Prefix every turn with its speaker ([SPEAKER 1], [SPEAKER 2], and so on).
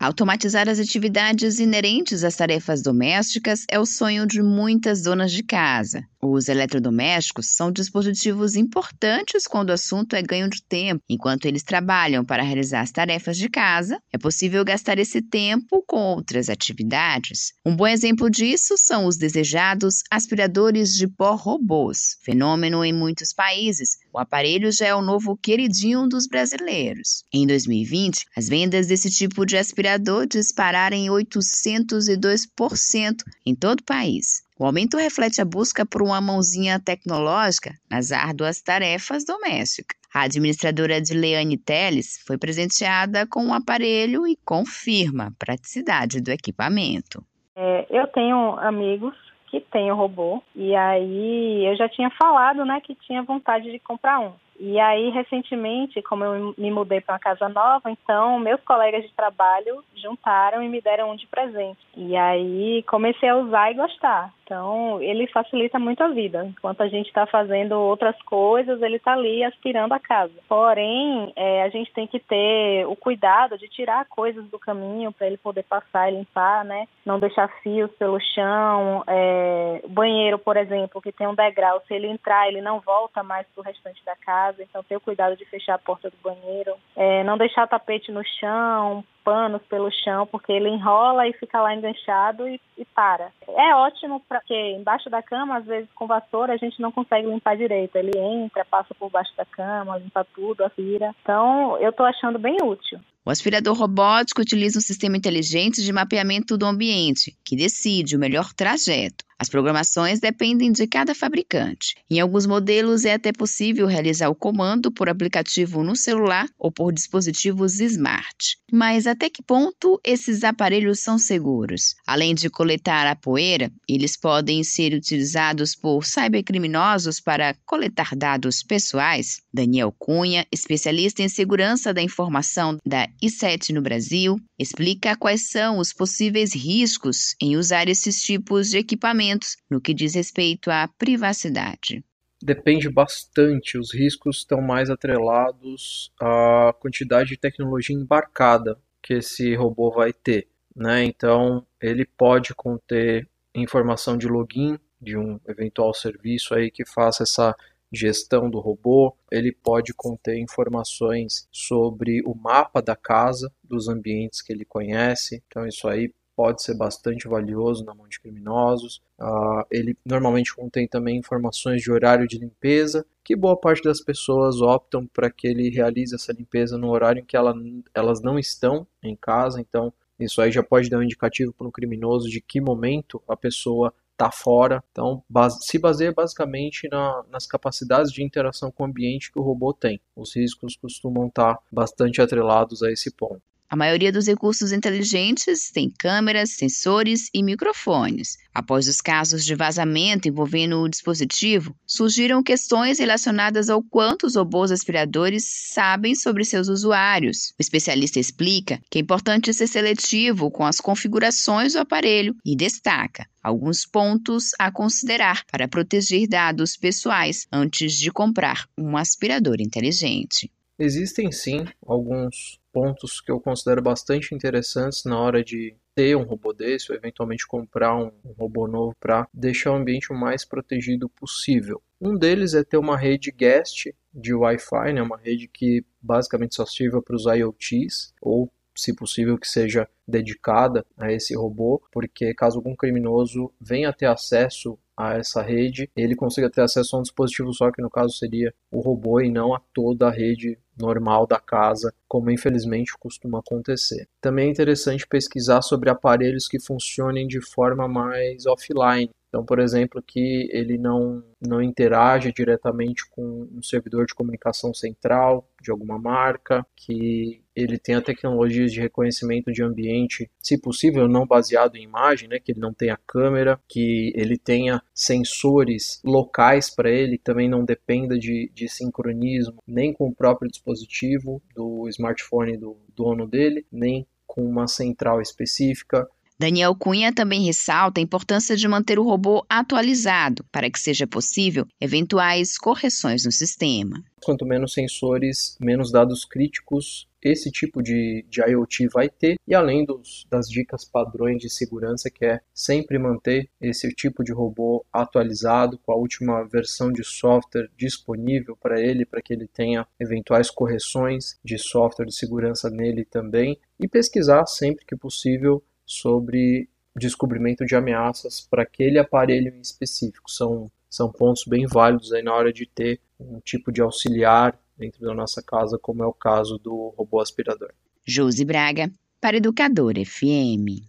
[SPEAKER 1] Automatizar as atividades inerentes às tarefas domésticas é o sonho de muitas donas de casa. Os eletrodomésticos são dispositivos importantes quando o assunto é ganho de tempo. Enquanto eles trabalham para realizar as tarefas de casa, é possível gastar esse tempo com outras atividades. Um bom exemplo disso são os desejados aspiradores de pó robôs, fenômeno em muitos países. O aparelho já é o novo queridinho dos brasileiros. Em 2020, as vendas desse tipo de aspirador dispararam em 802% em todo o país. O aumento reflete a busca por uma mãozinha tecnológica nas árduas tarefas domésticas. A administradora Adileane Teles foi presenteada com um aparelho e confirma a praticidade do equipamento.
[SPEAKER 2] É, eu tenho amigos que têm o robô e aí eu já tinha falado, né, que tinha vontade de comprar um. E aí, recentemente, como eu me mudei para uma casa nova, então meus colegas de trabalho juntaram e me deram um de presente. E aí comecei a usar e gostar. Então, ele facilita muito a vida. Enquanto a gente está fazendo outras coisas, ele está ali aspirando a casa. Porém, é, a gente tem que ter o cuidado de tirar coisas do caminho para ele poder passar e limpar, né? Não deixar fios pelo chão. É, banheiro, por exemplo, que tem um degrau, se ele entrar, ele não volta mais para o restante da casa. Então, ter o cuidado de fechar a porta do banheiro. É, não deixar tapete no chão, panos pelo chão, porque ele enrola e fica lá enganchado e, e para. É ótimo porque embaixo da cama, às vezes com vassoura, a gente não consegue limpar direito. Ele entra, passa por baixo da cama, limpa tudo, aspira. Então, eu estou achando bem útil.
[SPEAKER 1] O aspirador robótico utiliza um sistema inteligente de mapeamento do ambiente, que decide o melhor trajeto. As programações dependem de cada fabricante. Em alguns modelos é até possível realizar o comando por aplicativo no celular ou por dispositivos smart. Mas até que ponto esses aparelhos são seguros? Além de coletar a poeira, eles podem ser utilizados por cybercriminosos para coletar dados pessoais? Daniel Cunha, especialista em segurança da informação da I7 no Brasil, explica quais são os possíveis riscos em usar esses tipos de equipamentos no que diz respeito à privacidade.
[SPEAKER 3] Depende bastante, os riscos estão mais atrelados à quantidade de tecnologia embarcada que esse robô vai ter. Né? Então, ele pode conter informação de login de um eventual serviço aí que faça essa gestão do robô, ele pode conter informações sobre o mapa da casa, dos ambientes que ele conhece, então isso aí pode ser bastante valioso na mão de criminosos. Uh, ele normalmente contém também informações de horário de limpeza, que boa parte das pessoas optam para que ele realize essa limpeza no horário em que ela, elas não estão em casa, então isso aí já pode dar um indicativo para o criminoso de que momento a pessoa está fora. Então, base, se baseia basicamente na, nas capacidades de interação com o ambiente que o robô tem. Os riscos costumam estar tá bastante atrelados a esse ponto.
[SPEAKER 1] A maioria dos recursos inteligentes tem câmeras, sensores e microfones. Após os casos de vazamento envolvendo o dispositivo, surgiram questões relacionadas ao quanto os robôs aspiradores sabem sobre seus usuários. O especialista explica que é importante ser seletivo com as configurações do aparelho e destaca alguns pontos a considerar para proteger dados pessoais antes de comprar um aspirador inteligente.
[SPEAKER 3] Existem sim alguns pontos que eu considero bastante interessantes na hora de ter um robô desse ou eventualmente comprar um, robô novo para deixar o ambiente o mais protegido possível. Um deles é ter uma rede guest de Wi-Fi, né, uma rede que basicamente só sirva para os IoTs ou se possível que seja dedicada a esse robô, porque caso algum criminoso venha ter acesso a essa rede, ele consiga ter acesso a um dispositivo só, que no caso seria o robô e não a toda a rede normal da casa, como infelizmente costuma acontecer. Também é interessante pesquisar sobre aparelhos que funcionem de forma mais offline. Então, por exemplo, que ele não, não interage diretamente com um servidor de comunicação central de alguma marca, que ele tenha tecnologias de reconhecimento de ambiente, se possível, não baseado em imagem, né, que ele não tenha câmera, que ele tenha sensores locais para ele, também não dependa de, de sincronismo nem com o próprio dispositivo do smartphone do dono dele, nem com uma central específica.
[SPEAKER 1] Daniel Cunha também ressalta a importância de manter o robô atualizado para que seja possível eventuais correções no sistema.
[SPEAKER 3] Quanto menos sensores, menos dados críticos esse tipo de, de IoT vai ter, e além dos, das dicas padrões de segurança, que é sempre manter esse tipo de robô atualizado, com a última versão de software disponível para ele, para que ele tenha eventuais correções de software de segurança nele também, e pesquisar sempre que possível sobre descobrimento de ameaças para aquele aparelho em específico. São, são pontos bem válidos aí na hora de ter um tipo de auxiliar dentro da nossa casa, como é o caso do robô aspirador.
[SPEAKER 1] Josi Braga, para Educador FM.